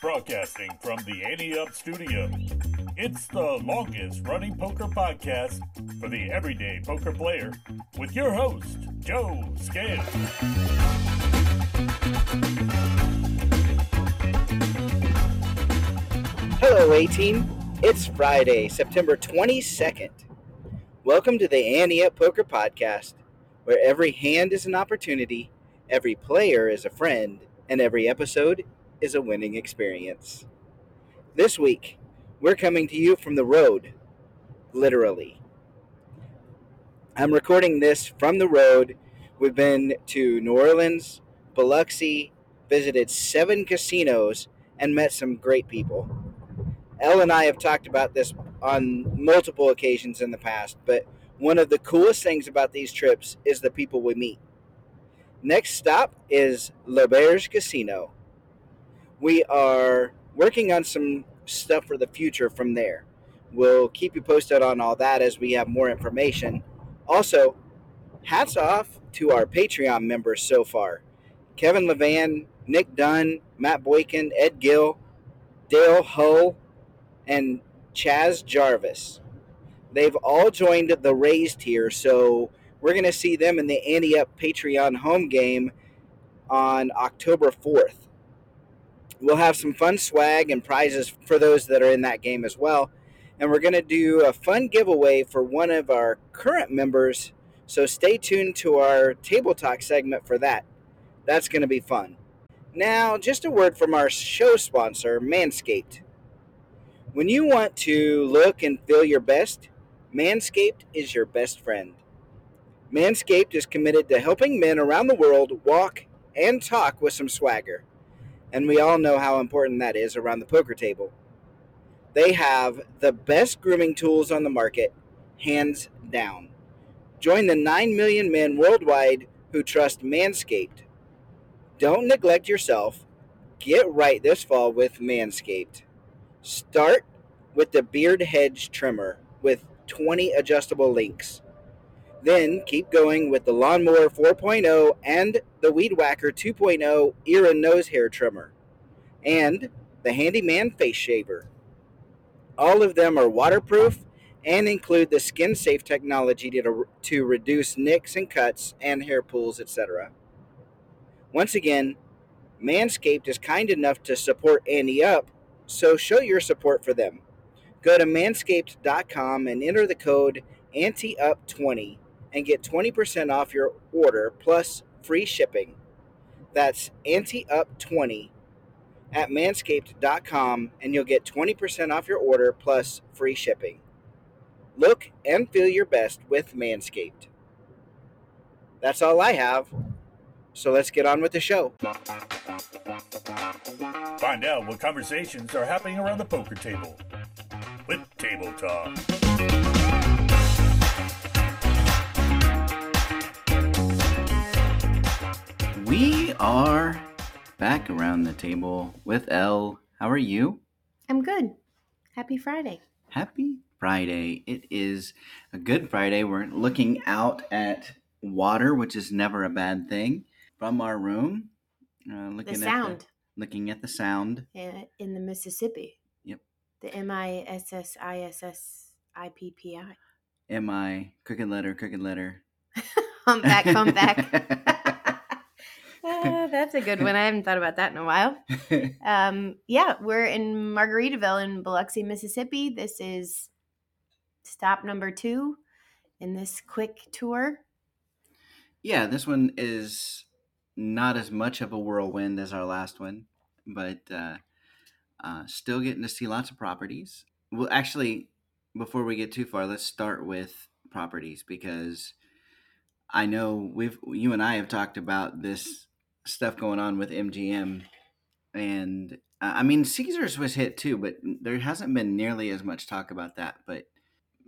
Broadcasting from the Ante Up Studio. It's the longest running poker podcast for the everyday poker player with your host, Joe Scale. Hello, A Team. It's Friday, September 22nd. Welcome to the Ante Up Poker Podcast, where every hand is an opportunity, every player is a friend, and every episode is a winning experience. This week, we're coming to you from the road, literally. I'm recording this from the road. We've been to New Orleans, Biloxi, visited seven casinos, and met some great people. Elle and I have talked about this on multiple occasions in the past, but one of the coolest things about these trips is the people we meet. Next stop is L'Auberge Casino. We are working on some stuff for the future from there. We'll keep you posted on all that as we have more information. Also, hats off to our Patreon members so far Kevin Levan, Nick Dunn, Matt Boykin, Ed Gill, Dale Hull, and Chaz Jarvis. They've all joined the raised tier, so we're going to see them in the Up Patreon home game on October 4th. We'll have some fun swag and prizes for those that are in that game as well. And we're going to do a fun giveaway for one of our current members, so stay tuned to our Table Talk segment for that. That's going to be fun. Now, just a word from our show sponsor, Manscaped. When you want to look and feel your best, Manscaped is your best friend. Manscaped is committed to helping men around the world walk and talk with some swagger. And we all know how important that is around the poker table. They have the best grooming tools on the market, hands down. Join the 9 million men worldwide who trust Manscaped. Don't neglect yourself. Get right this fall with Manscaped. Start with the Beard Hedge Trimmer with 20 adjustable links. Then keep going with the Lawnmower 4.0 and the Weed Whacker 2.0 ear and nose hair trimmer, and the Handyman Face Shaver. All of them are waterproof and include the skin safe technology to, to reduce nicks and cuts and hair pulls, etc. Once again, Manscaped is kind enough to support Ante Up, so show your support for them. Go to manscaped.com and enter the code ANTEUP20 and get 20% off your order plus free shipping. That's ANTEUP20 at manscaped.com and you'll get 20% off your order plus free shipping. Look and feel your best with Manscaped. That's all I have. So let's get on with the show. Find out what conversations are happening around the poker table with Table Talk. We are back around the table with Elle. How are you? I'm good. Happy Friday. Happy Friday. It is a good Friday. We're looking out at water, which is never a bad thing, from our room. Uh, looking at The At sound the, looking at the sound. i- in the Mississippi. Yep. The M I S S I S S I P P I. Am I crooked letter, crooked letter? Humpback, humpback. Ah, that's a good one. I haven't thought about that in a while. Um, yeah, we're in Margaritaville in Biloxi, Mississippi. This is stop number two in this quick tour. yeah, this one is not as much of a whirlwind as our last one, but uh, uh, still getting to see lots of properties. Well, actually, before we get too far, let's start with properties because I know we've you and I have talked about this stuff going on with MGM, and Uh, I mean, Caesars was hit too, but there hasn't been nearly as much talk about that. But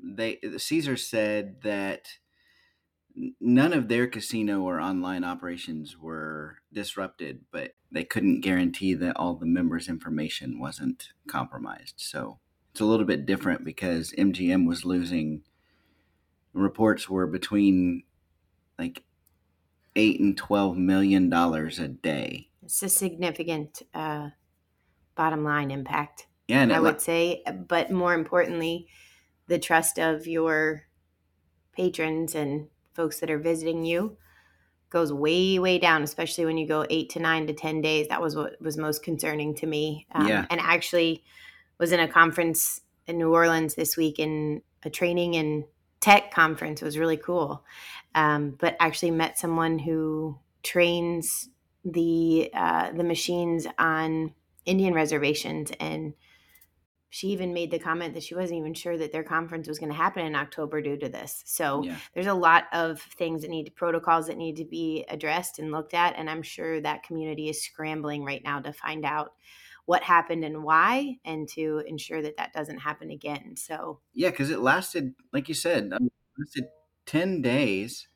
they Caesars said that none of their casino or online operations were disrupted, but they couldn't guarantee that all the members' information wasn't compromised. So it's a little bit different because MGM was losing. Reports were between like eight and twelve million dollars a day. It's a significant uh, bottom line impact. Yeah, I would say, but more importantly, the trust of your patrons and folks that are visiting you goes way way down especially when you go eight to nine to ten days that was what was most concerning to me um, Yeah. and actually was in a conference in new orleans this week in a training and tech conference was really cool um, but actually met someone who trains the uh, the machines on indian reservations and she even made the comment that she wasn't even sure that their conference was going to happen in October due to this. So yeah. there's a lot of things that need protocols that need to be addressed and looked at and i'm sure that community is scrambling right now to find out what happened and why and to ensure that that doesn't happen again so Yeah, because it lasted, like you said, lasted 10 days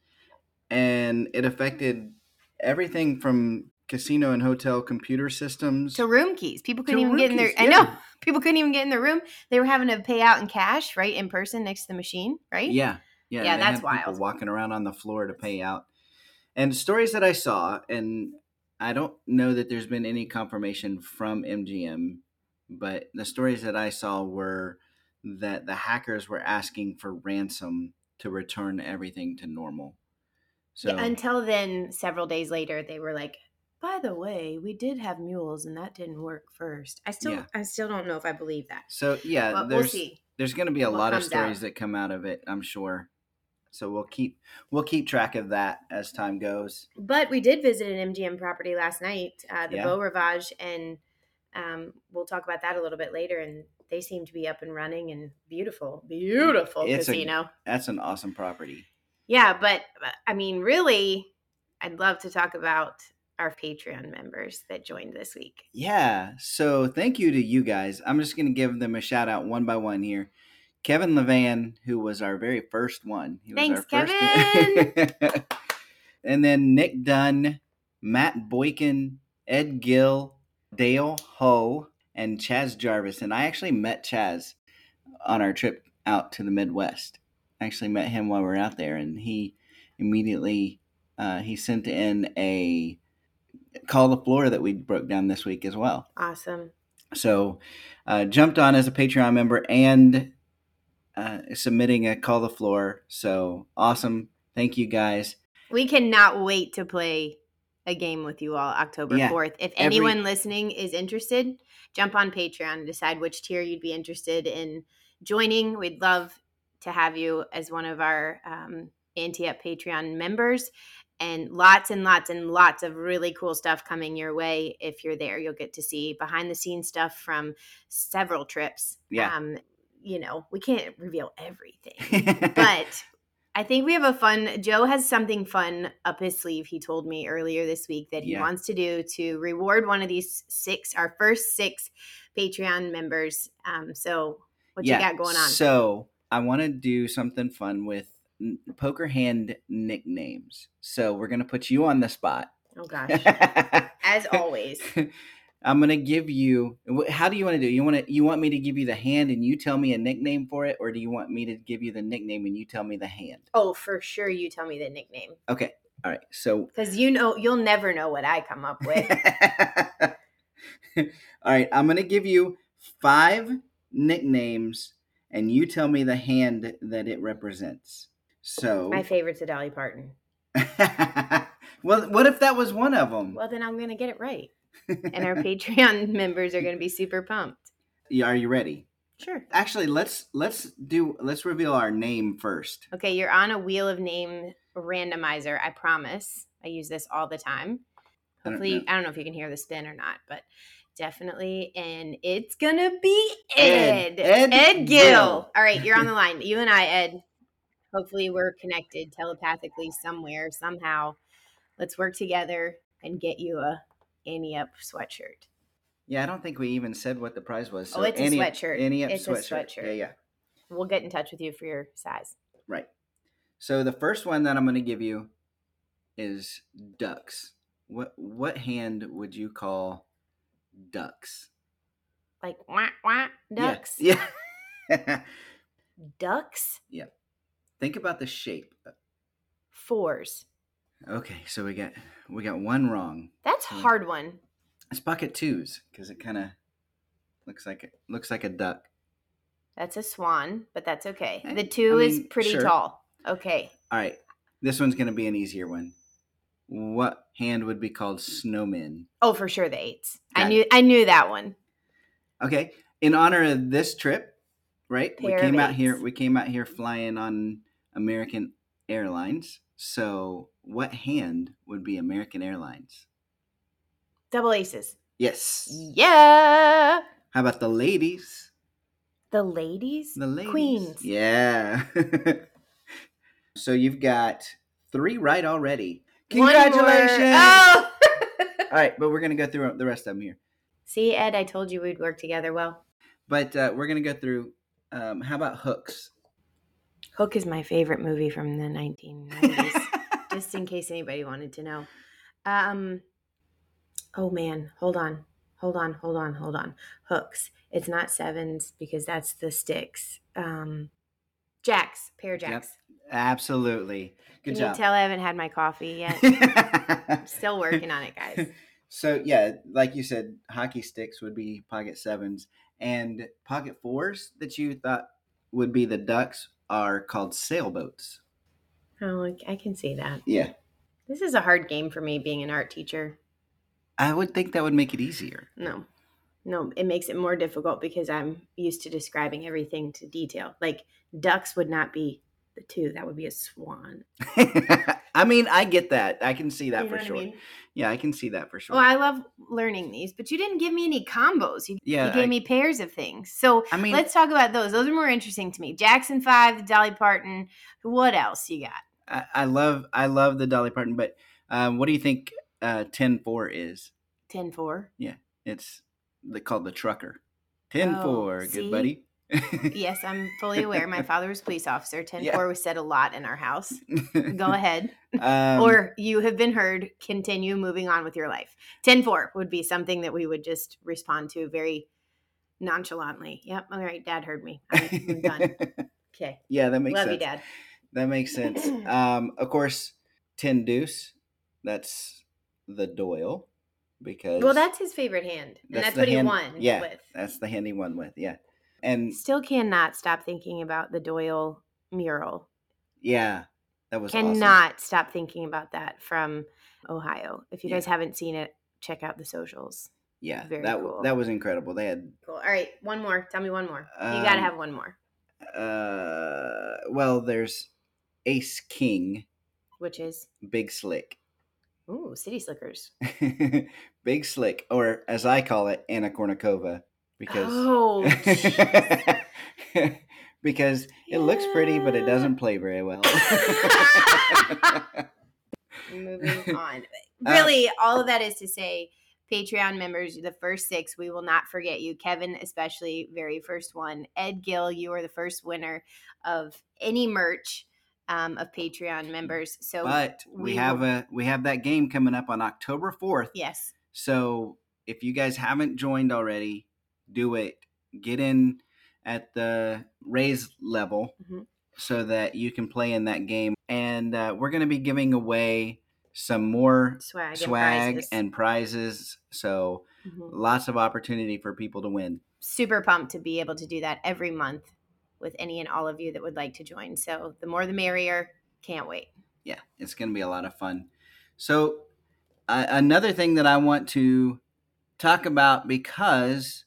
and it affected everything from casino and hotel computer systems. to room keys people couldn't even get in their rookies, i know people couldn't even get in their room they were having to pay out in cash right in person next to the machine right Yeah. Yeah, Yeah, that's wild. walking around on the floor to pay out. And stories that I saw, and I don't know that there's been any confirmation from MGM, but the stories that I saw were that the hackers were asking for ransom to return everything to normal. So Yeah, until then several days later they were like by the way we did have mules and that didn't work first i still Yeah. i still don't know if i believe that So yeah, but we'll there's see there's going to be a what lot of stories out. that come out of it, I'm sure. So we'll keep we'll keep track of that as time goes. But we did visit an MGM property last night, uh, the Yeah. Beau Rivage, and um, we'll talk about that a little bit later. And they seem to be up and running and beautiful, beautiful It's a- casino. That's an awesome property. yeah, but I mean, really, I'd love to talk about our Patreon members that joined this week. Yeah. So thank you to you guys. I'm just going to give them a shout out one by one here. Kevin Levan, who was our very first one. He was Thanks, our first- and then Nick Dunn, Matt Boykin, Ed Gill, Dale Ho, and Chaz Jarvis. And I actually met Chaz on our trip out to the Midwest. I actually met him while we were out there, and he immediately uh, he sent in a call the floor that we broke down this week as well. Awesome. So, uh, jumped on as a Patreon member and uh, submitting a call the floor. So awesome! Thank you guys. We cannot wait to play a game with you all October Yeah, 4th. If every- anyone listening is interested, jump on Patreon and decide which tier you'd be interested in joining. We'd love to have you as one of our um, Ante Up Patreon members. And lots and lots and lots of really cool stuff coming your way. If you're there, you'll get to see behind the scenes stuff from several trips. Yeah. Um, you know, we can't reveal everything but I think we have a fun. Joe has something fun up his sleeve. He told me earlier this week that he Yeah. wants to do to reward one of these six, our first six Patreon members. Um, so what you got going on? So I want to do something fun with poker hand nicknames. So we're gonna put you on the spot. oh gosh, as always. I'm gonna give you. How do you want to do? You want to? You want me to give you the hand and you tell me a nickname for it, or do you want me to give you the nickname and you tell me the hand? Oh, for sure. You tell me the nickname Okay. All right. So. because you know you'll never know what I come up with. All right. I'm gonna give you five nicknames, and you tell me the hand that it represents. So. My favorite's a Dolly Parton. well, what if that was one of them? Well, then I'm gonna get it right, and our Patreon members are gonna be super pumped. Are you ready? Sure. Actually, let's let's do let's reveal our name first. Okay, you're on a wheel of name randomizer. I promise. I use this all the time. I don't Hopefully, know. I don't know if you can hear the spin or not, but definitely. And it's gonna be Ed. Ed. Ed Gill. Gill. All right, you're on the line. You and I, Ed. Hopefully, we're connected telepathically somewhere, somehow. Let's work together and get you a Ante Up sweatshirt. Yeah, I don't think we even said what the prize was. Oh, it's a sweatshirt. Ante Up It's sweatshirt. sweatshirt. Yeah, yeah. We'll get in touch with you for your size. Right. So the first one that I'm going to give you is ducks. What what hand would you call ducks? Like wah, wah, ducks. Yeah. yeah. Ducks. Yeah. Think about the shape. Fours. Okay, so we got we got one wrong. That's hard one. It's pocket twos because it kind of looks like it looks like a duck. That's a swan, but that's okay. Eh, The two I is pretty sure. tall. Okay. All right, this one's going to be an easier one. What hand would be called snowmen? Oh, for sure the eights. I Got knew I knew that one. Okay, in honor of this trip, right? Pair we came out here. We came out here flying on American Airlines. So, what hand would be American Airlines? Double aces. Yes. Yeah. How about the ladies? The ladies? The ladies. Queens. Yeah. so you've got three right already. Congratulations! Oh. All right, but we're gonna go through the rest of them here. See, Ed, I told you we'd work together well. But uh, we're gonna go through. Um, how about hooks? Hook is my favorite movie from the 1990s, just in case anybody wanted to know. Um, oh man, hold on, hold on, hold on, hold on. Hooks. It's not sevens because that's the sticks. Um, jacks, pair of Yep. jacks. Absolutely. Good Can job. you tell I haven't had my coffee yet? I'm Still working on it, guys. So yeah, like you said, hockey sticks would be pocket sevens, and pocket fours that you thought would be the ducks are called sailboats. Oh, I- I can see that. Yeah, This is a hard game for me being an art teacher. I would think that would make it easier. No, no, it makes it more difficult because I'm used to describing everything to detail. Like ducks would not be the two, that would be a swan. I mean, I get that. I can see that You know for what I sure. mean? Yeah, I can see that for sure. Well, I love learning these, but you didn't give me any combos. You, yeah, you gave I, me pairs of things. So I mean, let's talk about those. Those are more interesting to me. Jackson Five, the Dolly Parton. What else you got? I, I love, I love the Dolly Parton. But um, what do you think uh, ten four is? 10 4. It's the, called the trucker. Ten four, Oh, good buddy. Yes, I'm fully aware. My father was a police officer. 10 Yeah. 4 was said a lot in our house. Go ahead. um, or you have been heard continue moving on with your life 10-4 would be something that we would just respond to very nonchalantly yep all right dad heard me i'm, I'm done okay yeah, that makes love sense. you dad That makes sense. Um, of course, ten deuce. That's the Doyle because well that's his favorite hand and That's that's, what he won yeah. with that's the hand he won with. Yeah, and still cannot stop thinking about the doyle mural. Yeah, that was awesome. cannot stop thinking about that from ohio. If you Yeah. guys haven't seen it check out the socials. Yeah, very that cool. that was incredible. They had cool. All right one more. Tell me one more. You gotta Um, have one more. uh, well, there's Ace King, which is? Big Slick, ooh city slickers. Big Slick, or as I call it, Anna Kournikova, because oh because it looks pretty, but it doesn't play very well. moving on. Uh, Really, all of that is to say, Patreon members, the first six, we will not forget you. Kevin, especially, very first one. Ed Gill, you are the first winner of any merch um, of Patreon members. So, but we, we have will- a we have that game coming up on October fourth. yes, So if you guys haven't joined already, do it. Get in at the raise level Mhm. so that you can play in that game. And uh, we're going to be giving away some more swag, swag and, and prizes. So prizes. Mhm. lots of opportunity for people to win. super pumped to be able to do that every month with any and all of you that would like to join. So, the more the merrier. Can't wait. yeah, it's going to be a lot of fun. So, uh, another thing that I want to talk about because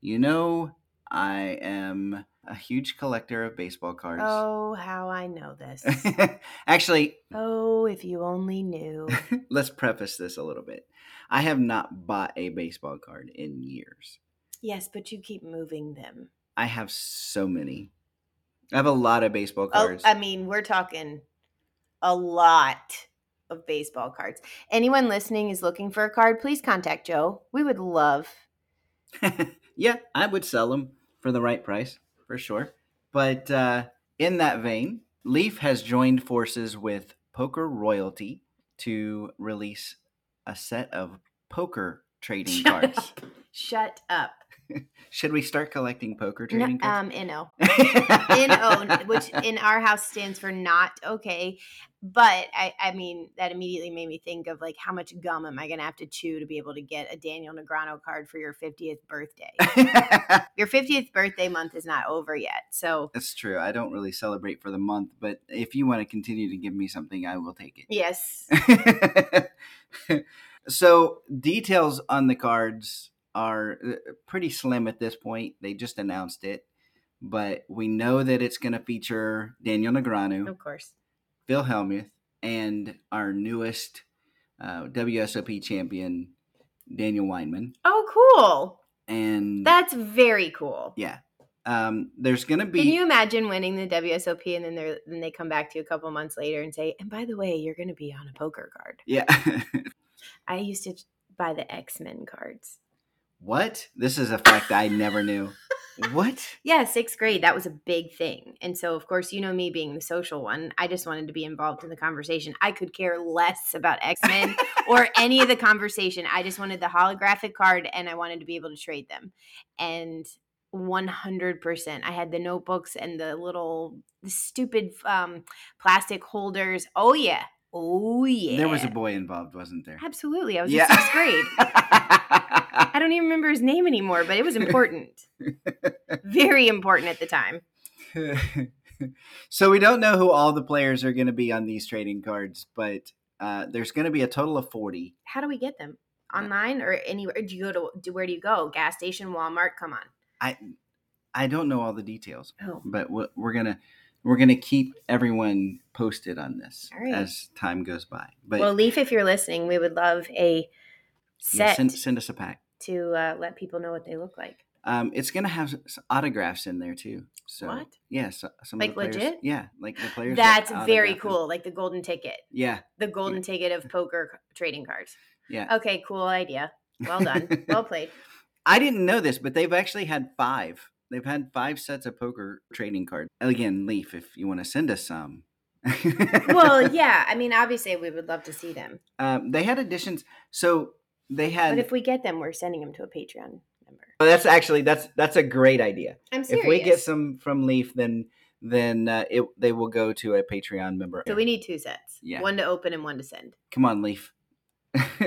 you know I am a huge collector of baseball cards. Oh, how I know this. Actually, oh, if you only knew. let's preface this a little bit. I have not bought a baseball card in years. Yes, but you keep moving them. I have so many. I have a lot of baseball Oh, cards. I mean, we're talking a lot of baseball cards. Anyone listening is looking for a card, please contact Joe. We would love yeah, I would sell them for the right price for sure. But uh, in that vein, Leaf has joined forces with Poker Royalty to release a set of poker trading Shut cards. up. Shut up. Should we start collecting poker No, trading cards? um, NO. NO, which in our house stands for not okay. But I, I mean, that immediately made me think of like how much gum am I going to have to chew to be able to get a Daniel Negreanu card for your 50th birthday? your 50th birthday month is not over yet. So, That's true. I don't really celebrate for the month, but if you want to continue to give me something, I will take it. yes. so details on the cards are uh, pretty slim at this point. They just announced it, but we know that it's going to feature Daniel Negreanu, Of course. Phil Hellmuth, and our newest uh, WSOP champion, Daniel Weinman. Oh, cool. And That's very cool. yeah, um, there's going to be. Can you imagine winning the WSOP and then they then they come back to you a couple months later and say, "And by the way, you're going to be on a poker card." yeah. I used to buy the X Men cards. What? This is a fact I never knew. What? Yeah, sixth grade, that was a big thing. And so, of course, you know me being the social one, I just wanted to be involved in the conversation. I could care less about X Men or any of the conversation. I just wanted the holographic card and I wanted to be able to trade them. And 100%. I had the notebooks and the little the stupid um, plastic holders. Oh, yeah. Oh, yeah. There was a boy involved, wasn't there? Absolutely. I was in sixth grade. I don't even remember his name anymore, but it was important. Very important at the time. so we don't know who all the players are going to be on these trading cards, but uh, there's going to be a total of 40. How do we get them? Online or anywhere? Do you go to do where do you go? Gas station, Walmart? Come on. I I don't know all the details, Oh, but we're, we're gonna we're gonna keep everyone posted on this right. as time goes by. But well, Leaf, if you're listening, we would love a yeah, set send, send us a pack. to uh, let people know what they look like. Um, it's gonna have autographs in there too. So What? Yeah, so, some Like of the players, legit? Yeah, like the players. That's very them. cool. Like the golden ticket, Yeah, the golden ticket of poker trading cards. yeah. Okay, cool idea. Well done. well played. I didn't know this, but they've actually had five. They've had five sets of poker trading cards. Again, Leaf, if you want to send us some. Well, yeah. I mean, obviously, we would love to see them. um, they had additions. So they had. But if we get them, we're sending them to a Patreon member. Oh, that's actually that's that's a great idea. I'm serious. If we get some from Leaf, then then uh, it they will go to a Patreon member. So we need two sets. Yeah. One to open and one to send. Come on, Leaf.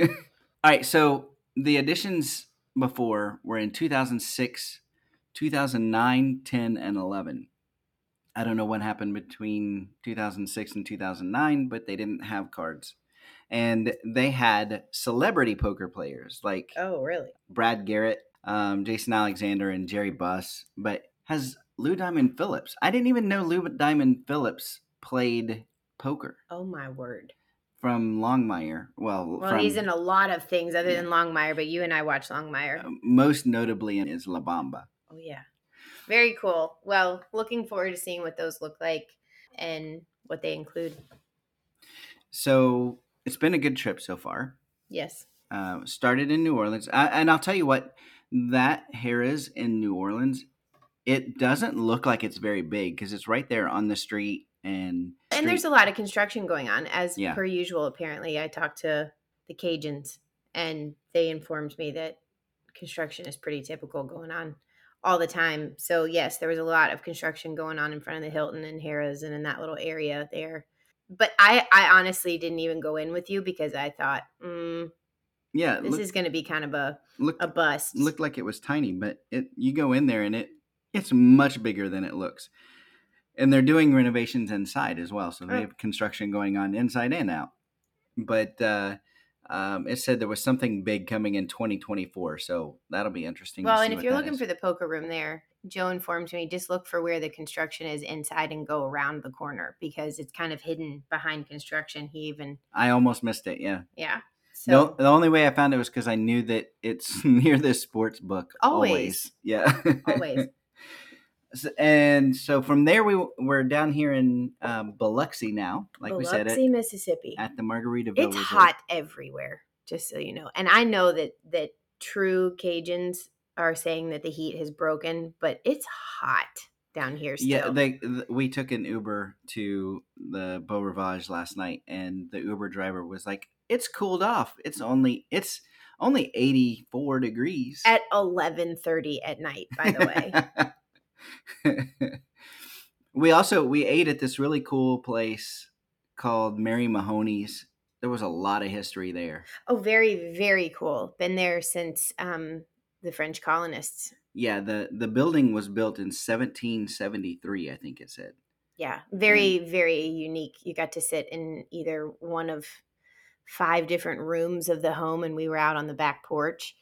All right, so the additions before were in 2006, 2009, 10, and 11. I don't know what happened between 2006 and 2009, but they didn't have cards. And they had celebrity poker players like Oh, really? Brad Garrett, um, Jason Alexander, and Jerry Buss, but has Lou Diamond Phillips. I didn't even know Lou Diamond Phillips played poker Oh my word. from Longmire. Well, Well, from, he's in a lot of things other Yeah. than Longmire, but you and I watch Longmire. uh, most notably in is La Bamba. Oh yeah. Very cool. Well, looking forward to seeing what those look like and what they include. So it's been a good trip so far. Yes. Uh, started in New Orleans, I, and I'll tell you what, that Harrah's in New Orleans, it doesn't look like it's very big because it's right there on the street and And there's a lot of construction going on, as Yeah. per usual. Apparently, I talked to the Cajuns, and they informed me that construction is pretty typical going on all the time. So yes, there was a lot of construction going on in front of the Hilton and Harrah's and in that little area there. But I, I honestly didn't even go in with you because I thought mm, yeah, this look, is going to be kind of a, looked a bust. looked like it was tiny, but it you go in there and it it's much bigger than it looks. And they're doing renovations inside as well, so they Oh. have construction going on inside and out. But uh, um, it said there was something big coming in 2024, so that'll be interesting. Well, to see and if you're looking is. for the poker room there, Joe informed me just look for where the construction is inside and go around the corner because it's kind of hidden behind construction. He even, I almost missed it. Yeah, yeah. So the only way I found it was because I knew that it's near this sports book. Always. yeah, always. And so from there we we're down here in um, Biloxi now, like we said Biloxi, Mississippi. at the Margaritaville. It's Resort. hot everywhere, just so you know. And I know that that true Cajuns are saying that the heat has broken, but it's hot down here still. Yeah, they th- we took an Uber to the Beau Rivage last night, and the Uber driver was like, "It's cooled off. It's only it's only eighty four degrees at 11:30 at night, by the way." we also we ate at this really cool place called Mary Mahoney's. There was a lot of history there. Oh, very very cool. Been there since um, the French colonists. Yeah, the the building was built in 1773, I think it said. Yeah, very and, very unique. You got to sit in either one of five different rooms of the home and we were out on the back porch,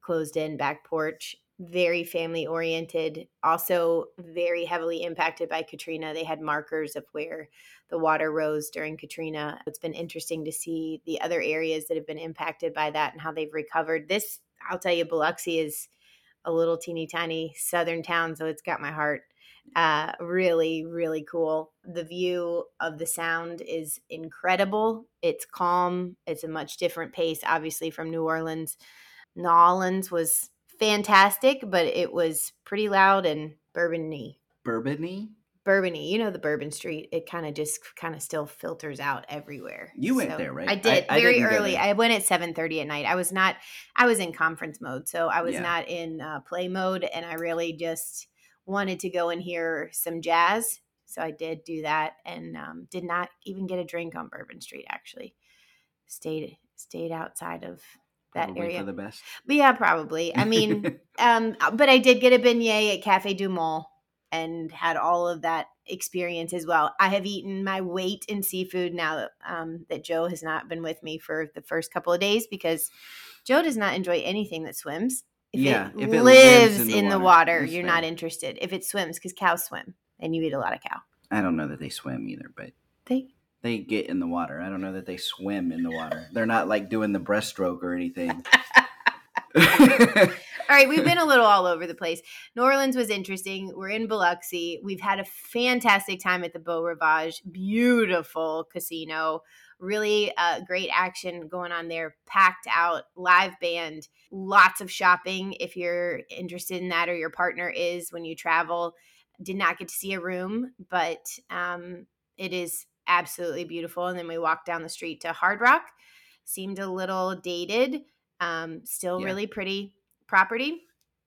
closed in back porch, very family oriented, also very heavily impacted by Katrina. They had markers of where the water rose during Katrina. It's been interesting to see the other areas that have been impacted by that and how they've recovered. This, I'll tell you, Biloxi is a little teeny tiny southern town, so it's got my heart. Uh, really, really cool. The view of the sound is incredible. It's calm. It's a much different pace, obviously, from New Orleans. New Orleans was fantastic, but it was pretty loud and bourbony. Bourbony? Bourbony, you know the Bourbon Street. It kind of just kind of still filters out everywhere. You went so there, right? I did I, very I early. I went at seven thirty at night. I was not. I was in conference mode, so I was yeah. not in uh, play mode, and I really just wanted to go and hear some jazz. So I did do that, and um, did not even get a drink on Bourbon Street. Actually, stayed stayed outside of that probably area for the best. But yeah, probably. I mean, um, but I did get a beignet at Cafe Du Monde and had all of that experience as well. I have eaten my weight in seafood now that, um, that Joe has not been with me for the first couple of days because Joe does not enjoy anything that swims. If yeah, it if it lives, in the in water, the water you're fair. not interested. If it swims, because cows swim and you eat a lot of cow. I don't know that they swim either, but they they get in the water. I don't know that they swim in the water. They're not like doing the breaststroke or anything. all right, we've been a little all over the place. New Orleans was interesting. We're in Biloxi. We've had a fantastic time at the Beau Rivage. Beautiful casino. Really uh, great action going on there. Packed out, live band, lots of shopping if you're interested in that or your partner is when you travel. Did not get to see a room, but um, it is absolutely beautiful. And then we walked down the street to Hard Rock. Seemed a little dated, um, still Yeah. really pretty property.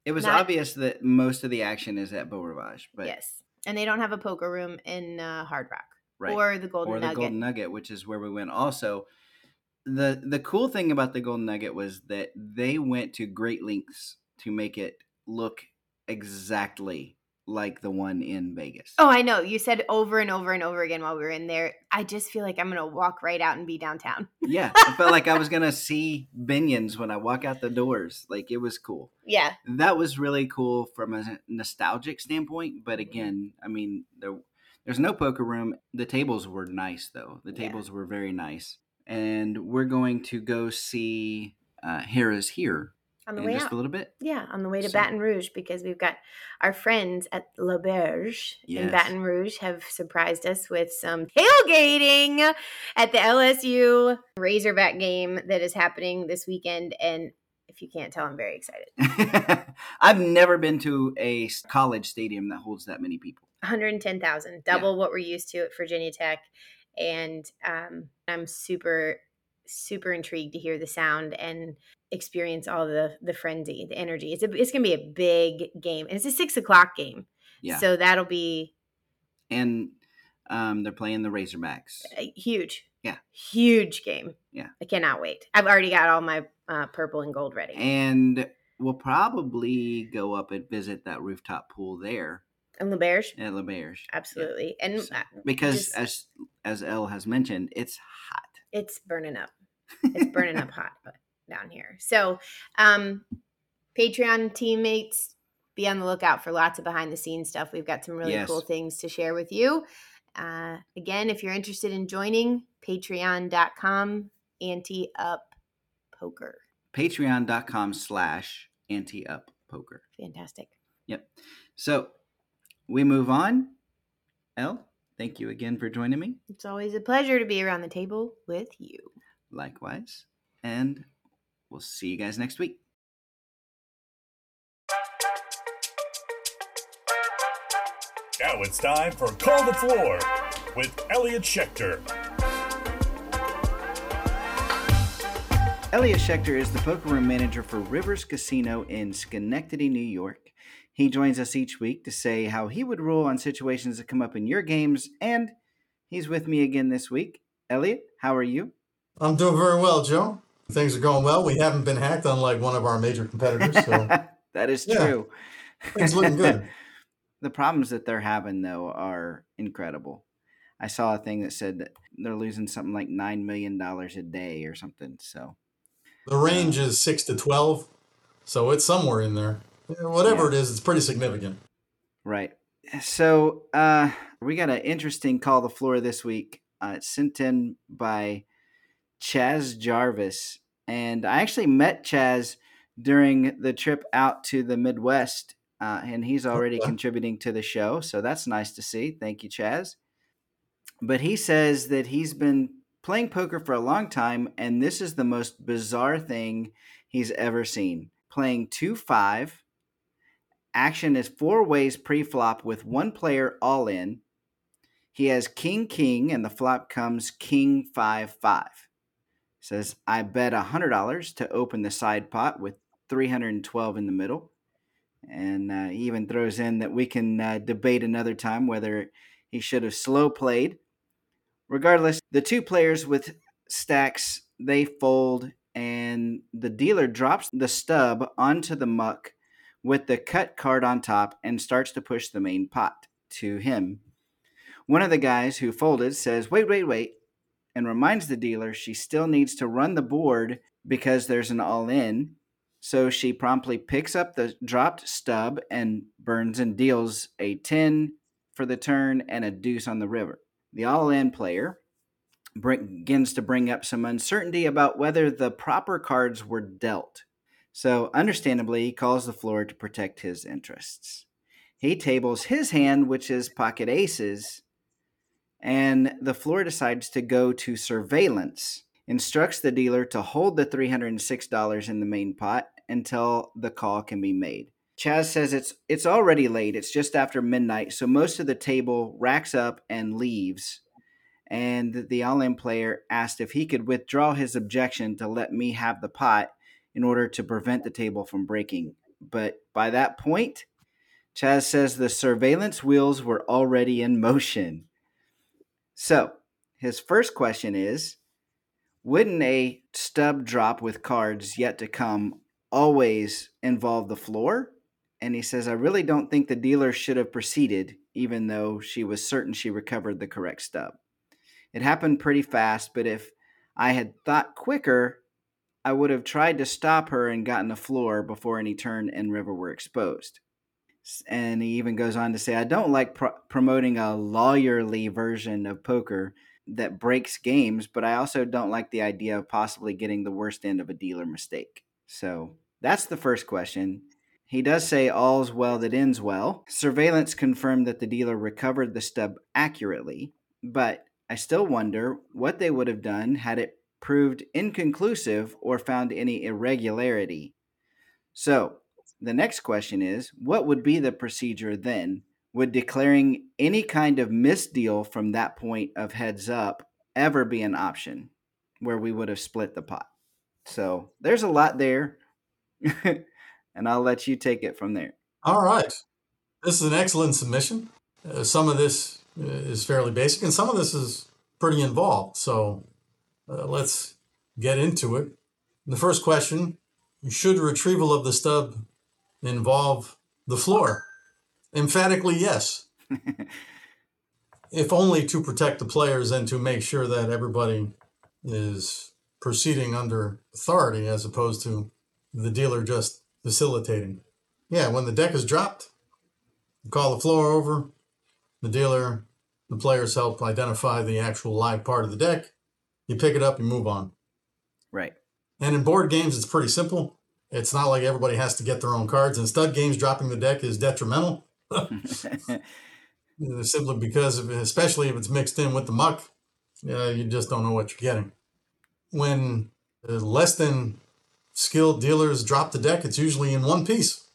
it was Not- obvious that most of the action is at Beau Rivage, but yes, and they don't have a poker room in uh, Hard Rock right. or the Golden or the Nugget. Golden Nugget, which is where we went. Also, the the cool thing about the Golden Nugget was that they went to great lengths to make it look exactly like the one in Vegas. Oh, I know. You said over and over and over again while we were in there. I just feel like I'm gonna walk right out and be downtown. yeah, I felt like I was gonna see Binions when I walk out the doors. Like it was cool. Yeah, That was really cool from a nostalgic standpoint. But again, I mean, there there's no poker room. The tables were nice though. The Yeah. tables were very nice, and we're going to go see uh, Harrah's here on the in way just out. a little bit. Yeah, on the way to So- Baton Rouge because we've got our friends at L'Auberge in Baton Rouge have surprised us with some tailgating at the LSU Razorback game that is happening this weekend. And if you can't tell, I'm very excited. I've never been to a college stadium that holds that many people. 110,000, double what we're used to at Virginia Tech. And um, I'm super, super intrigued to hear the sound and experience all the the frenzy, the energy. It's a, it's gonna be a big game, and it's a six o'clock game. Yeah, So that'll be and um, they're playing the Razorbacks. huge, Yeah. huge game. Yeah. I cannot wait. I've already got all my uh, purple and gold ready. And we'll probably go up and visit that rooftop pool there And L'Auberge, at L'Auberge. absolutely. And So- uh, Because Just- as as Elle has mentioned, it's hot. it's burning up. It's burning up hot down here. So, um, Patreon teammates, be on the lookout for lots of behind the scenes stuff. We've got some really Yes. cool things to share with you. Uh, again, if you're interested in joining, patreon.com, Ante Up poker. Patreon.com slash Ante Up poker. Fantastic. Yep. So we move on. Elle, thank you again for joining me. It's always a pleasure to be around the table with you. Likewise. And We'll see you guys next week. Now it's time for Call the Floor with Elliott Schechter. Elliott Schechter is the poker room manager for Rivers Casino in Schenectady, New York. He joins us each week to say how he would rule on situations that come up in your games, and he's with me again this week. Elliott, how are you? I'm doing very well, Joe. Things are going well. We haven't been hacked, unlike one of our major competitors. So that is Yeah. true. things looking good. the problems that they're having, though, are incredible. I saw a thing that said that they're losing something like $9 million a day or something. So, The range is six to twelve, so it's somewhere in there. Whatever Yeah. it is, it's pretty significant. right. So, uh, we got an interesting call the floor this week. Uh, it's sent in by Chaz Jarvis. And I actually met Chaz during the trip out to the Midwest, uh, and he's already Okay. contributing to the show. So that's nice to see. Thank you, Chaz. But he says that he's been playing poker for a long time, and this is the most bizarre thing he's ever seen. Playing 2 5. Action is four ways pre flop with one player all in. He has King King, and the flop comes King 5 5. Says, I bet $100 to open the side pot with 312 in the middle. And uh, he even throws in that we can uh, debate another time whether he should have slow played. Regardless, the two players with stacks they fold, and the dealer drops the stub onto the muck with the cut card on top and starts to push the main pot to him. One of the guys who folded says, Wait, wait, wait, and reminds the dealer she still needs to run the board because there's an all in. So she promptly picks up the dropped stub and burns and deals a 10 for the turn and a deuce on the river. The all in player begins to bring up some uncertainty about whether the proper cards were dealt. So, understandably, he calls the floor to protect his interests. He tables his hand, which is pocket aces, and the floor decides to go to surveillance, instructs the dealer to hold the $306 in the main pot until the call can be made. Chaz says it's it's already late. It's just after midnight, so most of the table racks up and leaves. And the all-in player asked if he could withdraw his objection to let me have the pot in order to prevent the table from breaking. But by that point, Chaz says the surveillance wheels were already in motion. So, his first question is Wouldn't a stub drop with cards yet to come always involve the floor? And he says, I really don't think the dealer should have proceeded, even though she was certain she recovered the correct stub. It happened pretty fast, but if I had thought quicker, I would have tried to stop her and gotten the floor before any turn and river were exposed. And he even goes on to say, I don't like pro- promoting a lawyerly version of poker that breaks games, but I also don't like the idea of possibly getting the worst end of a dealer mistake. So that's the first question. He does say all's well that ends well. Surveillance confirmed that the dealer recovered the stub accurately, but I still wonder what they would have done had it proved inconclusive or found any irregularity. So, the next question is what would be the procedure then? Would declaring any kind of misdeal from that point of heads up ever be an option where we would have split the pot? So, there's a lot there, and I'll let you take it from there. All right. This is an excellent submission. Uh, some of this uh, is fairly basic, and some of this is pretty involved. So uh, let's get into it. The first question Should retrieval of the stub involve the floor? Emphatically, yes. if only to protect the players and to make sure that everybody is proceeding under authority as opposed to the dealer just facilitating. Yeah, when the deck is dropped, you call the floor over, the dealer, the players help identify the actual live part of the deck. You pick it up, you move on. Right. And in board games, it's pretty simple. It's not like everybody has to get their own cards. And stud games, dropping the deck is detrimental. Simply because of especially if it's mixed in with the muck, uh, you just don't know what you're getting. When uh, less than skilled dealers drop the deck, it's usually in one piece.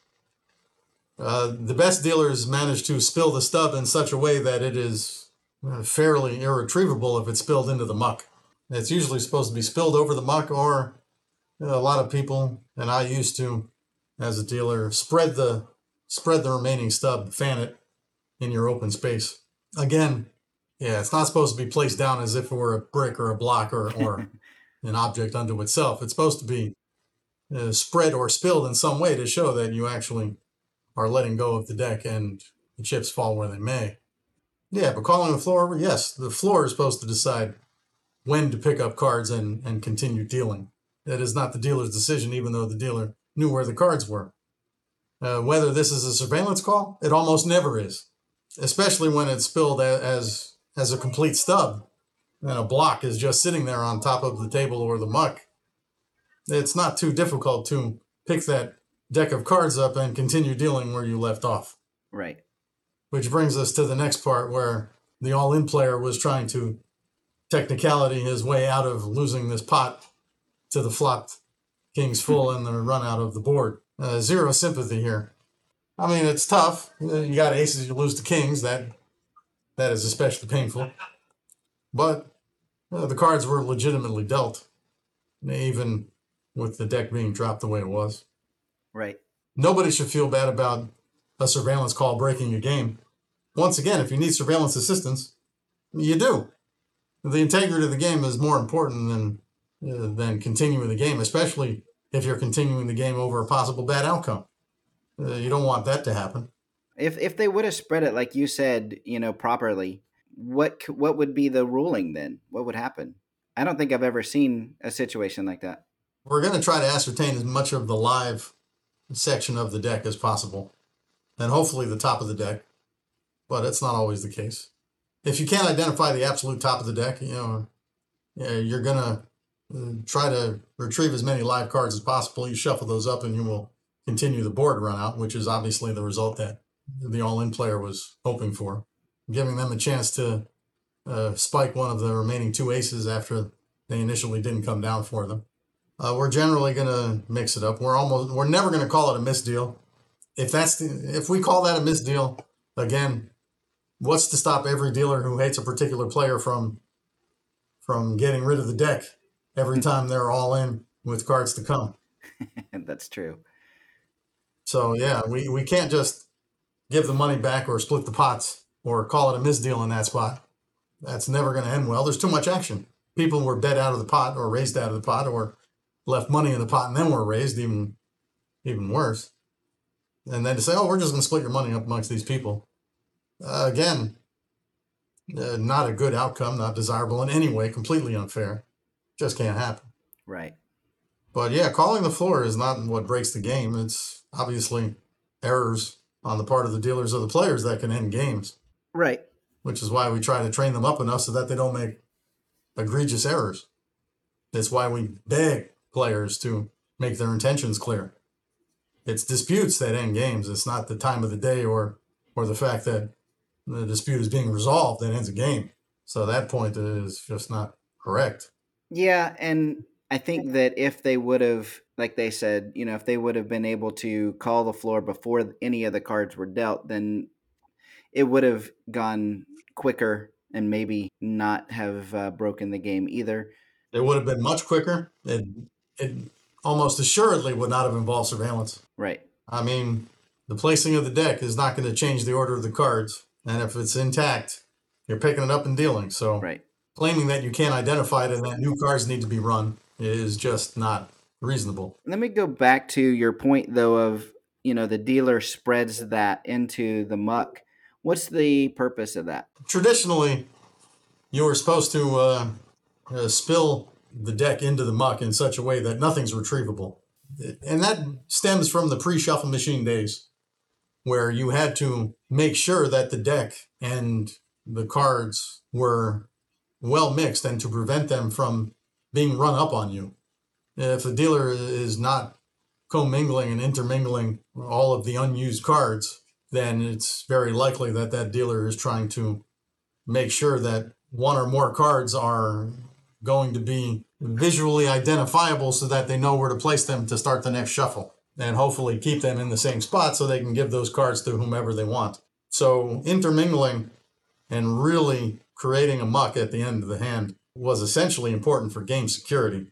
Uh, the best dealers manage to spill the stub in such a way that it is uh, fairly irretrievable if it's spilled into the muck. It's usually supposed to be spilled over the muck, or a lot of people, and I used to, as a dealer, spread the spread the remaining stub, fan it in your open space. Again, yeah, it's not supposed to be placed down as if it were a brick or a block or, or an object unto itself. It's supposed to be uh, spread or spilled in some way to show that you actually are letting go of the deck and the chips fall where they may. Yeah, but calling the floor, over, yes, the floor is supposed to decide when to pick up cards and, and continue dealing. That is not the dealer's decision, even though the dealer knew where the cards were. Uh, whether this is a surveillance call, it almost never is, especially when it's spilled as as a complete stub and a block is just sitting there on top of the table or the muck. It's not too difficult to pick that deck of cards up and continue dealing where you left off. Right. Which brings us to the next part where the all in player was trying to technicality his way out of losing this pot to the flopped kings full and the run out of the board. Uh, zero sympathy here. I mean, it's tough. You got aces, you lose to kings. That that is especially painful. But uh, the cards were legitimately dealt, even with the deck being dropped the way it was. Right. Nobody should feel bad about a surveillance call breaking a game. Once again, if you need surveillance assistance, you do. The integrity of the game is more important than than continuing the game, especially if you're continuing the game over a possible bad outcome. Uh, you don't want that to happen. If if they would have spread it like you said, you know, properly, what what would be the ruling then? What would happen? I don't think I've ever seen a situation like that. We're going to try to ascertain as much of the live section of the deck as possible, and hopefully the top of the deck, but it's not always the case. If you can't identify the absolute top of the deck, you know, you're going to uh, try to retrieve as many live cards as possible. You shuffle those up, and you will continue the board run out, which is obviously the result that the all-in player was hoping for, giving them a chance to uh, spike one of the remaining two aces after they initially didn't come down for them. Uh, we're generally going to mix it up. We're almost we're never going to call it a misdeal. If that's the, if we call that a misdeal, again, what's to stop every dealer who hates a particular player from from getting rid of the deck every time they're all in with cards to come? that's true. So yeah, we, we can't just give the money back or split the pots or call it a misdeal in that spot. That's never going to end well. There's too much action. People were bet out of the pot or raised out of the pot or left money in the pot and then were raised, even even worse. And then to say, oh, we're just going to split your money up amongst these people. Uh, again, uh, not a good outcome, not desirable in any way, completely unfair. Just can't happen. Right. But yeah, calling the floor is not what breaks the game. It's obviously errors on the part of the dealers or the players that can end games. Right. Which is why we try to train them up enough so that they don't make egregious errors. That's why we beg players to make their intentions clear. It's disputes that end games. It's not the time of the day or or the fact that the dispute is being resolved that ends a game. So that point is just not correct. Yeah, and I think that if they would have, like they said, you know, if they would have been able to call the floor before any of the cards were dealt, then it would have gone quicker and maybe not have uh, broken the game either. It would have been much quicker. It, it almost assuredly would not have involved surveillance. Right. I mean, the placing of the deck is not going to change the order of the cards. And if it's intact, you're picking it up and dealing. So right. Claiming that you can't identify it and that new cards need to be run is just not reasonable. Let me go back to your point though of, you know, the dealer spreads that into the muck. What's the purpose of that? Traditionally, you were supposed to uh, uh, spill the deck into the muck in such a way that nothing's retrievable. And that stems from the pre shuffle machine days, where you had to make sure that the deck and the cards were well mixed and to prevent them from being run up on you. If a dealer is not commingling and intermingling all of the unused cards, then it's very likely that that dealer is trying to make sure that one or more cards are going to be visually identifiable so that they know where to place them to start the next shuffle. and hopefully keep them in the same spot so they can give those cards to whomever they want. So intermingling and really creating a muck at the end of the hand was essentially important for game security.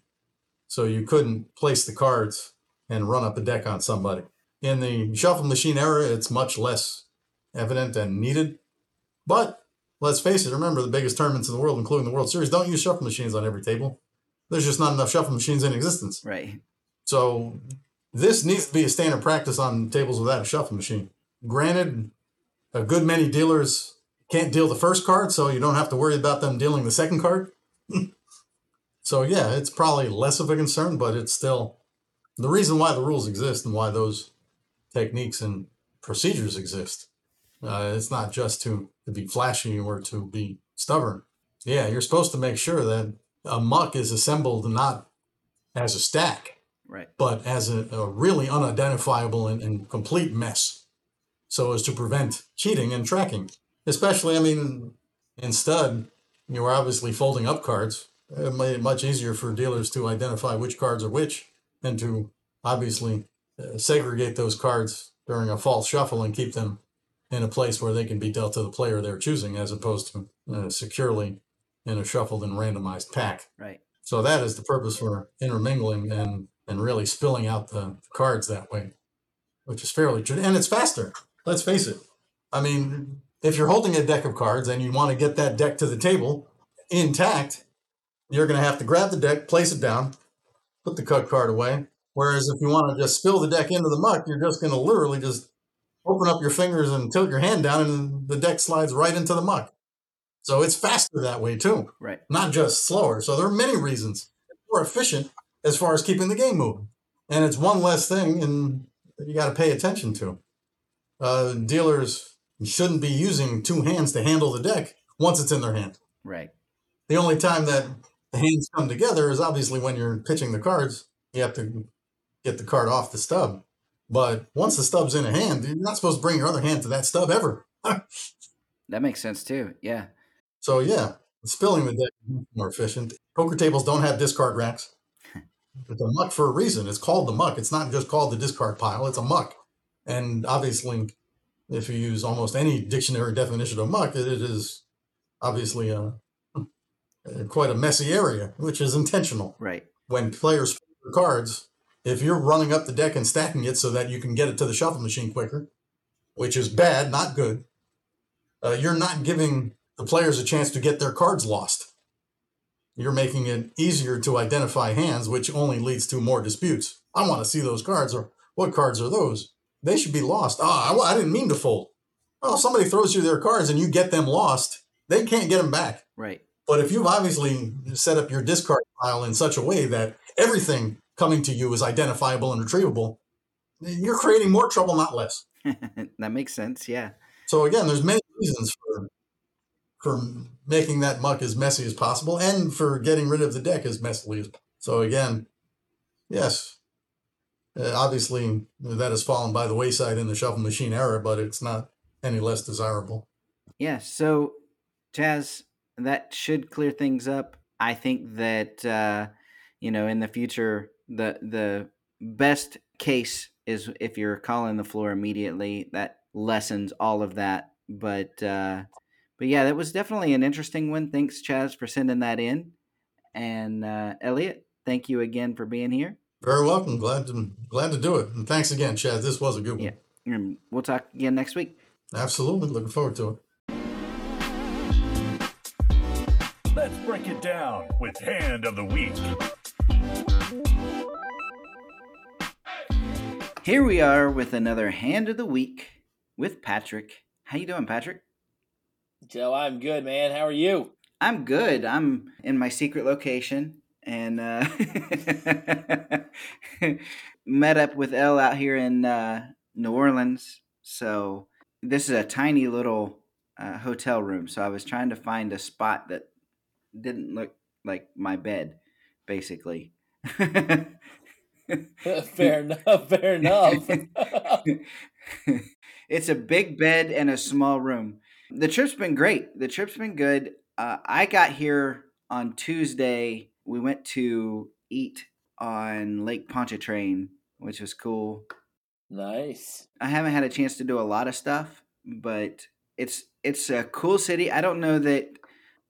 So you couldn't place the cards and run up a deck on somebody. In the shuffle machine era, it's much less evident and needed. But let's face it, remember the biggest tournaments in the world, including the World Series, don't use shuffle machines on every table. There's just not enough shuffle machines in existence. Right. So this needs to be a standard practice on tables without a shuffle machine. Granted, a good many dealers can't deal the first card, so you don't have to worry about them dealing the second card. so yeah, it's probably less of a concern, but it's still the reason why the rules exist and why those techniques and procedures exist. Uh, it's not just to, to be flashy or to be stubborn. Yeah, you're supposed to make sure that a muck is assembled not as a stack, Right. but as a, a really unidentifiable and, and complete mess so as to prevent cheating and tracking. Especially, I mean, in stud, you were obviously folding up cards. It made it much easier for dealers to identify which cards are which and to obviously uh, segregate those cards during a false shuffle and keep them in a place where they can be dealt to the player they're choosing as opposed to uh, securely in a shuffled and randomized pack. Right. So that is the purpose for intermingling and and really spilling out the cards that way, which is fairly true. And it's faster. Let's face it. I mean, if you're holding a deck of cards and you want to get that deck to the table intact, you're going to have to grab the deck, place it down, put the cut card away. Whereas if you want to just spill the deck into the muck, you're just going to literally just open up your fingers and tilt your hand down, and the deck slides right into the muck. So it's faster that way too Right. not just slower. So there are many reasons. It's more efficient as far as keeping the game moving. And it's one less thing and you got to pay attention to. Uh, dealers shouldn't be using two hands to handle the deck once it's in their hand. Right. The only time that the hands come together is obviously when you're pitching the cards. You have to get the card off the stub. But once the stub's in a hand, you're not supposed to bring your other hand to that stub ever. That makes sense too. Yeah. So yeah, spilling the deck is more efficient. Poker tables don't have discard racks. It's a muck for a reason. It's called the muck. It's not just called the discard pile. It's a muck. And obviously, if you use almost any dictionary definition of muck, it is obviously a, quite a messy area, which is intentional. Right. When players spill their cards, if you're running up the deck and stacking it so that you can get it to the shuffle machine quicker, which is bad, not good, uh, you're not giving the players a chance to get their cards lost. You're making it easier to identify hands, which only leads to more disputes. I want to see those cards, or what cards are those? They should be lost. Ah, I, I didn't mean to fold. Oh, somebody throws you their cards and you get them lost. They can't get them back. Right. But if you've obviously set up your discard pile in such a way that everything coming to you is identifiable and retrievable, you're creating more trouble, not less. that makes sense. Yeah. So again, there's many reasons for for making that muck as messy as possible and for getting rid of the deck as messily as so again yes uh, obviously that has fallen by the wayside in the shuffle machine era but it's not any less desirable Yeah. So, Chaz, that should clear things up. I think that uh, you know in the future the the best case is if you're calling the floor immediately. That lessens all of that. But uh, but yeah, that was definitely an interesting one. Thanks, Chaz, for sending that in. And uh, Elliott, thank you again for being here. Very welcome glad to glad to do it and thanks again chad this was a good one Yeah. And we'll talk again next week. absolutely looking forward to it Let's break it down with Hand of the Week. Here we are with another hand of the week with Patrick. How you doing, Patrick? Joe, I'm good, man. How are you? I'm good. I'm in my secret location and uh, met up with Elle out here in uh, New Orleans. So this is a tiny little uh, hotel room. So I was trying to find a spot that didn't look like my bed, basically. fair enough. Fair enough. it's a big bed and a small room. The trip's been great. The trip's been good. Uh, I got here on Tuesday. We went to eat on Lake Pontchartrain which was cool. Nice. I haven't had a chance to do a lot of stuff, but it's it's a cool city. I don't know that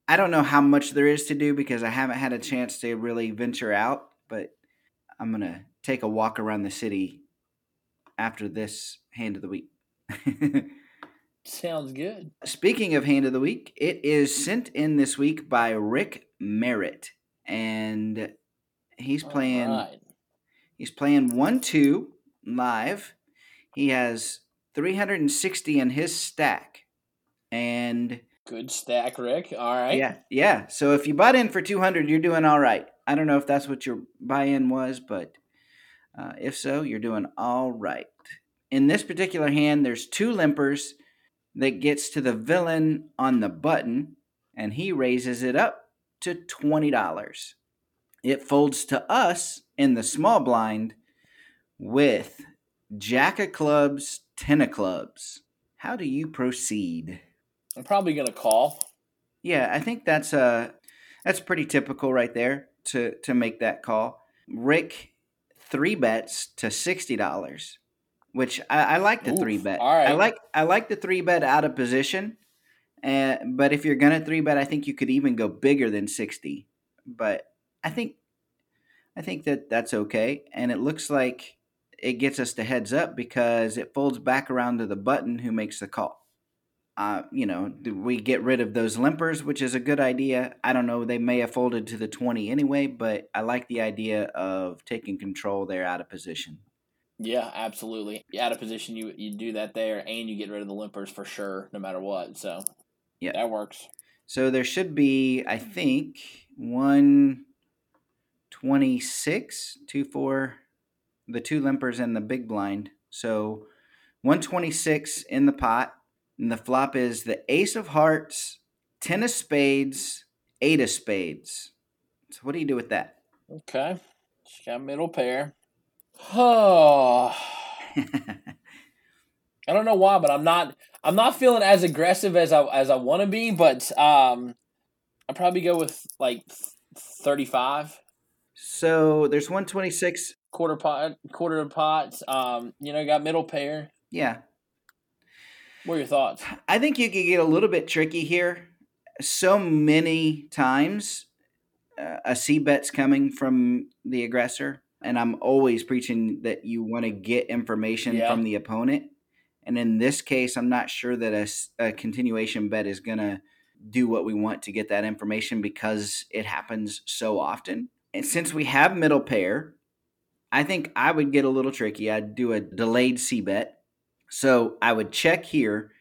I don't know how much there is to do because I haven't had a chance to really venture out, but I'm going to take a walk around the city after this hand of the week. Sounds good. Speaking of hand of the week, it is sent in this week by Rick Merritt and he's playing Alright. He's playing 1 2 live. He has 360 in his stack. And Good stack, Rick. All right. yeah, yeah. So if you bought in for 200, you're doing all right. I don't know if that's what your buy in was, but uh, if so, you're doing all right. In this particular hand, there's two limpers that gets to the villain on the button, and he raises it up to $20. It folds to us in the small blind with Jack of Clubs, Ten of Clubs. How do you proceed? I'm probably gonna call. Yeah, I think that's uh that's pretty typical right there to to make that call. Rick three bets to sixty dollars, which I, I like the Oof, three bet. all right. I like I like the three bet out of position. Uh, but if you're gonna three bet, I think you could even go bigger than sixty. But I think I think that that's okay, and it looks like it gets us to heads up because it folds back around to the button who makes the call uh, you know, we get rid of those limpers, which is a good idea. I don't know. They may have folded to the 20 anyway, but I like the idea of taking control there out of position. Yeah, absolutely. Out of position, you you do that there, and you get rid of the limpers for sure, no matter what. So Yeah. that works. So there should be, I think, 126, two, four, the two limpers and the big blind. So 126 in the pot. And the flop is the ace of hearts, ten of spades, eight of spades. So what do you do with that? Okay, she got middle pair. Oh, I don't know why, but I'm not. I'm not feeling as aggressive as I as I want to be, but um, I'll probably go with like thirty five so there's 126. quarter pot, quarter of pots. Um, you know, got middle pair. Yeah. What are your thoughts? I think you could get a little bit tricky here. So many times uh, a C bet's coming from the aggressor, and I'm always preaching that you want to get information Yeah. from the opponent. And in this case, I'm not sure that a continuation bet is going to do what we want to get that information because it happens so often. And since we have middle pair, I think I would get a little tricky. I'd do a delayed C bet. So I would check here.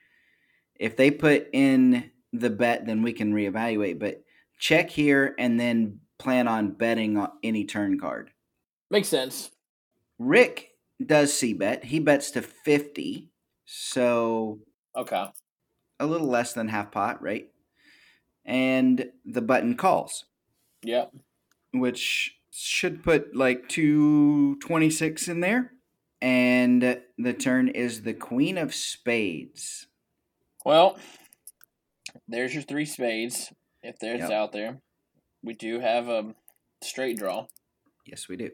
If they put in the bet, then we can reevaluate. But check here and then plan on betting on any turn card. Makes sense. Rick does C bet. He bets to 50. So Okay. a little less than half pot, right? And the button calls, Yep. which should put like 226 in there. And the turn is the Queen of Spades. Well, there's your three spades. If there's Yep. out there, we do have a straight draw. Yes, we do.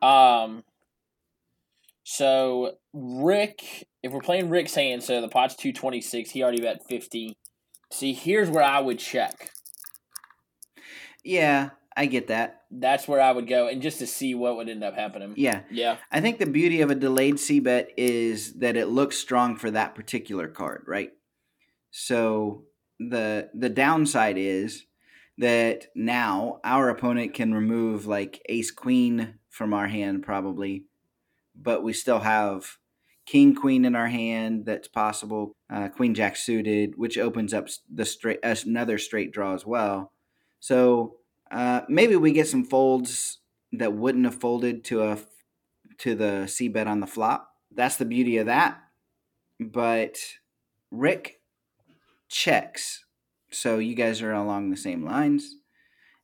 Um. So Rick, if we're playing Rick's hand, so the pot's two twenty six. He already bet fifty. See, here's where I would check. Yeah, I get that. That's where I would go, and just to see what would end up happening. Yeah. Yeah. I think the beauty of a delayed C bet is that it looks strong for that particular card, right? So the the downside is that now our opponent can remove like ace queen from our hand probably, but we still have king queen in our hand that's possible, uh, queen jack suited, which opens up the straight us another straight draw as well. So uh, maybe we get some folds that wouldn't have folded to a to the C bet on the flop. That's the beauty of that. But Rick checks. So you guys are along the same lines.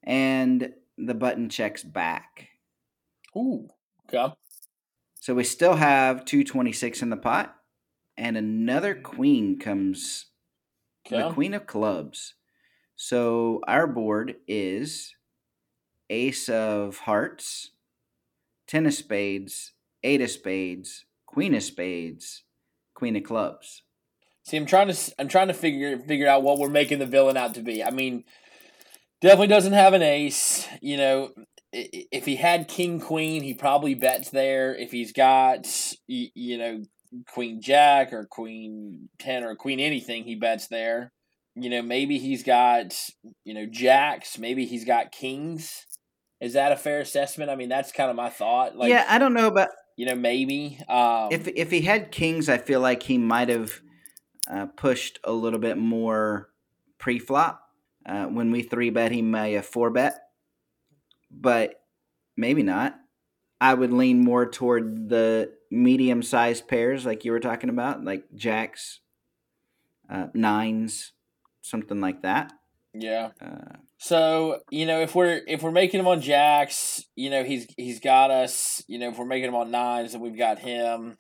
And the button checks back. Ooh. Okay. So we still have 226 in the pot. And another queen comes the queen of clubs. So our board is ace of hearts, ten of spades, eight of spades, queen of spades, queen of clubs. See, I'm trying to I'm trying to figure figure out what we're making the villain out to be. I mean, definitely doesn't have an ace. You know, if he had king queen, he probably bets there. If he's got you know queen jack or queen ten or queen anything, he bets there. You know, maybe he's got you know jacks. Maybe he's got kings. Is that a fair assessment? I mean, that's kind of my thought. Like, yeah, I don't know about you know maybe um, if if he had kings, I feel like he might have uh, pushed a little bit more pre-flop. Uh, when we three bet, he may have four bet, but maybe not. I would lean more toward the medium-sized pairs, like you were talking about, like jacks, uh, nines, something like that. Yeah. Uh, so you know, if we're if we're making him on jacks, you know, he's he's got us. You know, if we're making him on nines, and we've got him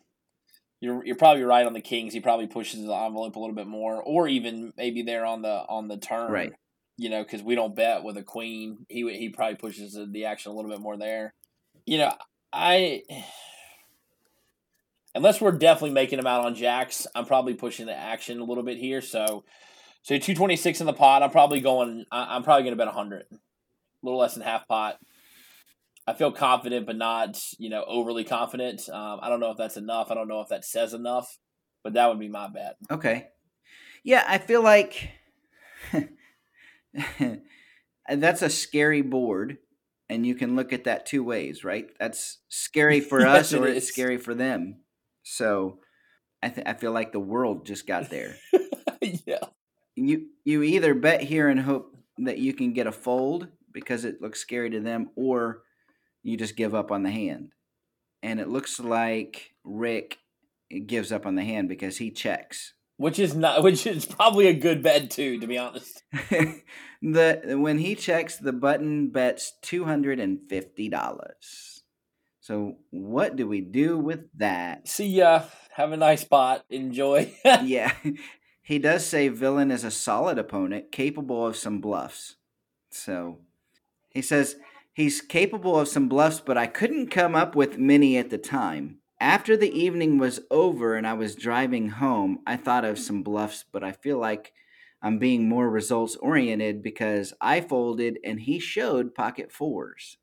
you're you're probably right on the Kings. He probably pushes the envelope a little bit more, or even maybe there on the on the turn, right? You know, because we don't bet with a queen. He he probably pushes the action a little bit more there. You know, I unless we're definitely making him out on jacks, I'm probably pushing the action a little bit here. So, so 226 in the pot. I'm probably going. I'm probably going to bet 100, a little less than half pot. I feel confident, but not you know overly confident. Um, I don't know if that's enough. I don't know if that says enough, but that would be my bet. Okay, yeah, I feel like that's a scary board, and you can look at that two ways, right? That's scary for yes, us, or it it's scary for them. So, I th- I feel like the world just got there. yeah. You you either bet here and hope that you can get a fold because it looks scary to them, or you just give up on the hand. And it looks like Rick gives up on the hand because he checks. Which is not which is probably a good bet too, to be honest. the when he checks the button bets two hundred and fifty dollars. So what do we do with that? See ya. Have a nice spot. Enjoy. yeah. He does say villain is a solid opponent, capable of some bluffs. So he says He's capable of some bluffs, but I couldn't come up with many at the time. After the evening was over and I was driving home, I thought of some bluffs, but I feel like I'm being more results oriented because I folded and he showed pocket fours.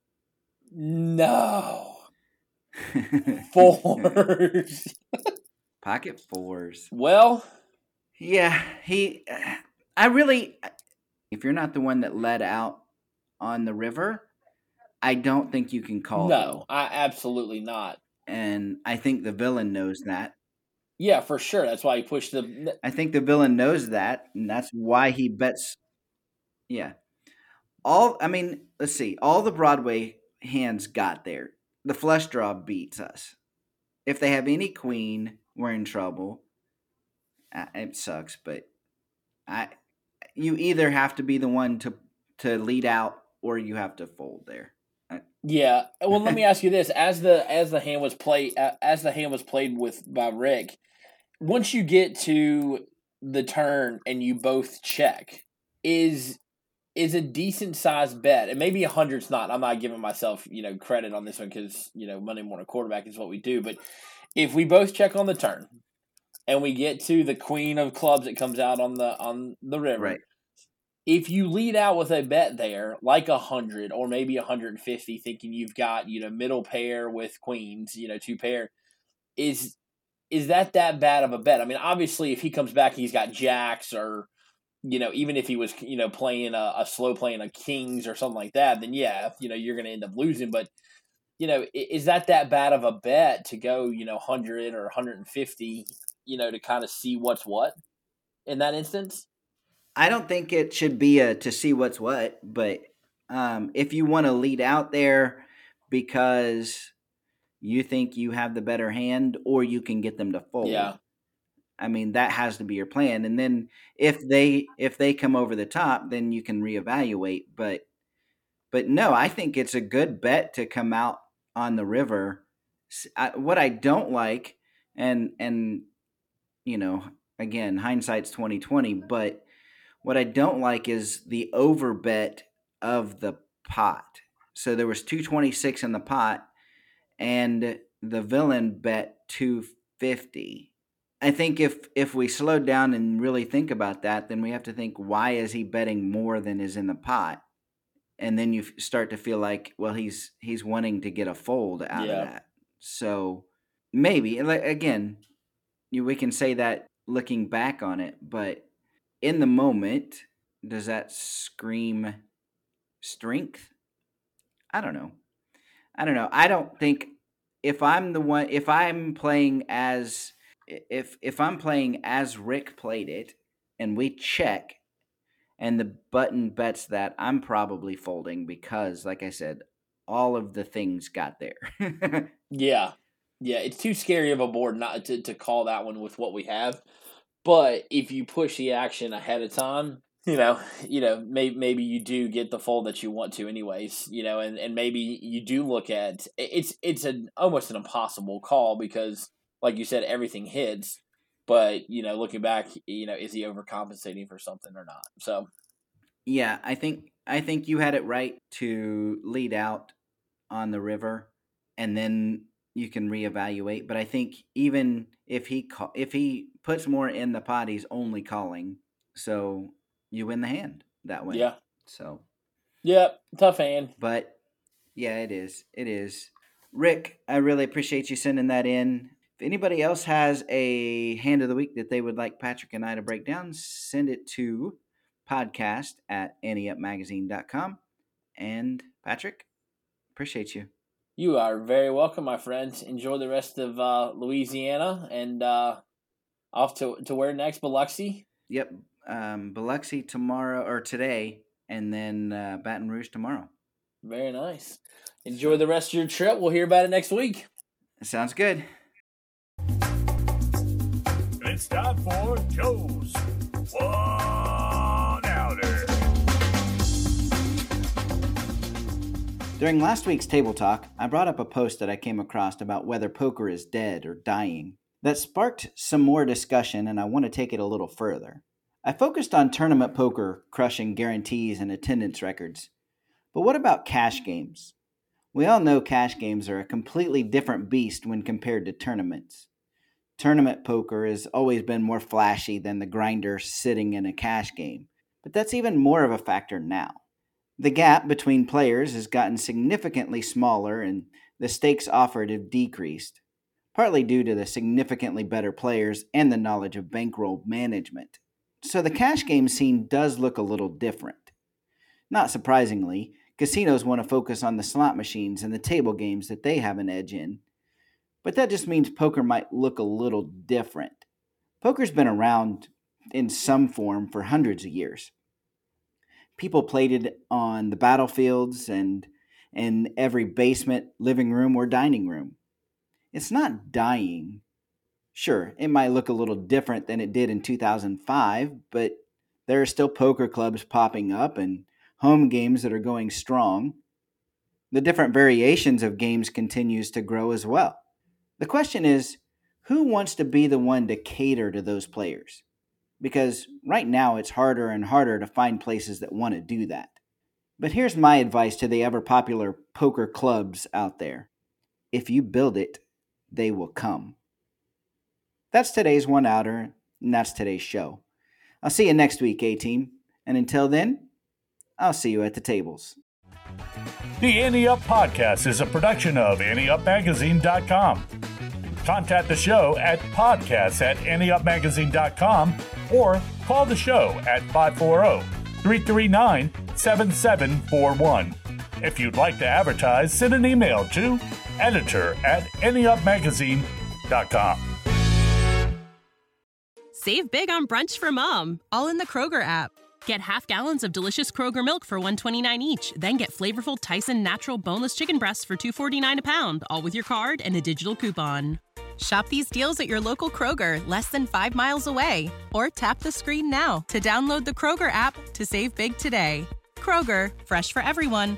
No. fours. pocket fours. Well, yeah, he I really if you're not the one that led out on the river, I don't think you can call. No, I absolutely not. And I think the villain knows that. Yeah, for sure. That's why he pushed the. I think the villain knows that, and that's why he bets. Yeah, all. I mean, let's see. All the Broadway hands got there. The flush draw beats us. If they have any queen, we're in trouble. Uh, it sucks, but I. You either have to be the one to to lead out, or you have to fold there. Yeah. Well, let me ask you this: as the as the hand was played as the hand was played with by Rick, once you get to the turn and you both check, is is a decent sized bet, and maybe a hundred's not. I'm not giving myself you know credit on this one because you know Monday morning quarterback is what we do. But if we both check on the turn, and we get to the queen of clubs that comes out on the on the river, right if you lead out with a bet there, like a hundred or maybe hundred and fifty, thinking you've got you know middle pair with queens, you know two pair, is is that that bad of a bet? I mean, obviously, if he comes back, he's got jacks or you know even if he was you know playing a, a slow playing a kings or something like that, then yeah, you know you're going to end up losing. But you know, is that that bad of a bet to go you know hundred or hundred and fifty, you know, to kind of see what's what in that instance? I don't think it should be a to see what's what, but um, if you want to lead out there because you think you have the better hand, or you can get them to fold. Yeah. I mean that has to be your plan, and then if they if they come over the top, then you can reevaluate. But but no, I think it's a good bet to come out on the river. I, what I don't like, and and you know, again, hindsight's twenty twenty, but what I don't like is the over bet of the pot. So there was 226 in the pot and the villain bet 250. I think if if we slow down and really think about that, then we have to think why is he betting more than is in the pot? And then you start to feel like, well, he's he's wanting to get a fold out Yeah. of that. So maybe like again, you, we can say that looking back on it, but in the moment, does that scream strength? I don't know. I don't know. I don't think if I'm the one if I'm playing as if if I'm playing as Rick played it and we check and the button bets that I'm probably folding because like I said all of the things got there. Yeah. Yeah, it's too scary of a board not to, to call that one with what we have. But if you push the action ahead of time, you know, you know, maybe maybe you do get the fold that you want to anyways, you know, and, and maybe you do look at it's it's an almost an impossible call because like you said, everything hits. But, you know, looking back, you know, is he overcompensating for something or not? So Yeah, I think I think you had it right to lead out on the river, and then you can reevaluate. But I think even if he call, if he puts more in the pot, he's only calling, so you win the hand that way. Yeah. So, Yeah, tough hand. but yeah, it is. It is. Rick, I really appreciate you sending that in. If anybody else has a hand of the week that they would like Patrick and I to break down, send it to podcast at anteupmagazine.com. And Patrick, appreciate you. You are very welcome, my friends. Enjoy the rest of uh, Louisiana and uh, off to to where next, Biloxi. Yep. Um, Biloxi tomorrow or today, and then uh, Baton Rouge tomorrow. Very nice. Enjoy the rest of your trip. We'll hear about it next week. Sounds good. It's time for Joe's One Outer. During last week's table talk, I brought up a post that I came across about whether poker is dead or dying. That sparked some more discussion, and I want to take it a little further. I focused on tournament poker crushing guarantees and attendance records. But what about cash games? We all know cash games are a completely different beast when compared to tournaments. Tournament poker has always been more flashy than the grinder sitting in a cash game, but that's even more of a factor now. The gap between players has gotten significantly smaller and the stakes offered have decreased, partly due to the significantly better players and the knowledge of bankroll management. So the cash game scene does look a little different. Not surprisingly, casinos want to focus on the slot machines and the table games that they have an edge in. But that just means poker might look a little different. Poker's been around in some form for hundreds of years people played it on the battlefields and in every basement, living room, or dining room. It's not dying. Sure, it might look a little different than it did in 2005, but there are still poker clubs popping up and home games that are going strong. The different variations of games continues to grow as well. The question is, who wants to be the one to cater to those players? because right now it's harder and harder to find places that want to do that. But here's my advice to the ever popular poker clubs out there if you build it, they will come. That's today's one outer, and that's today's show. I'll see you next week, A Team. And until then, I'll see you at the tables. The Ante Up Podcast is a production of AnteUpMagazine.com. Contact the show at podcasts at AnteUpMagazine.com or call the show at 540 339 7741. If you'd like to advertise, send an email to editor at AnteUpMagazine.com. Save big on brunch for mom, all in the Kroger app. Get half gallons of delicious Kroger milk for 129 each, then get flavorful Tyson natural boneless chicken breasts for 249 a pound, all with your card and a digital coupon. Shop these deals at your local Kroger, less than 5 miles away, or tap the screen now to download the Kroger app to save big today. Kroger, fresh for everyone.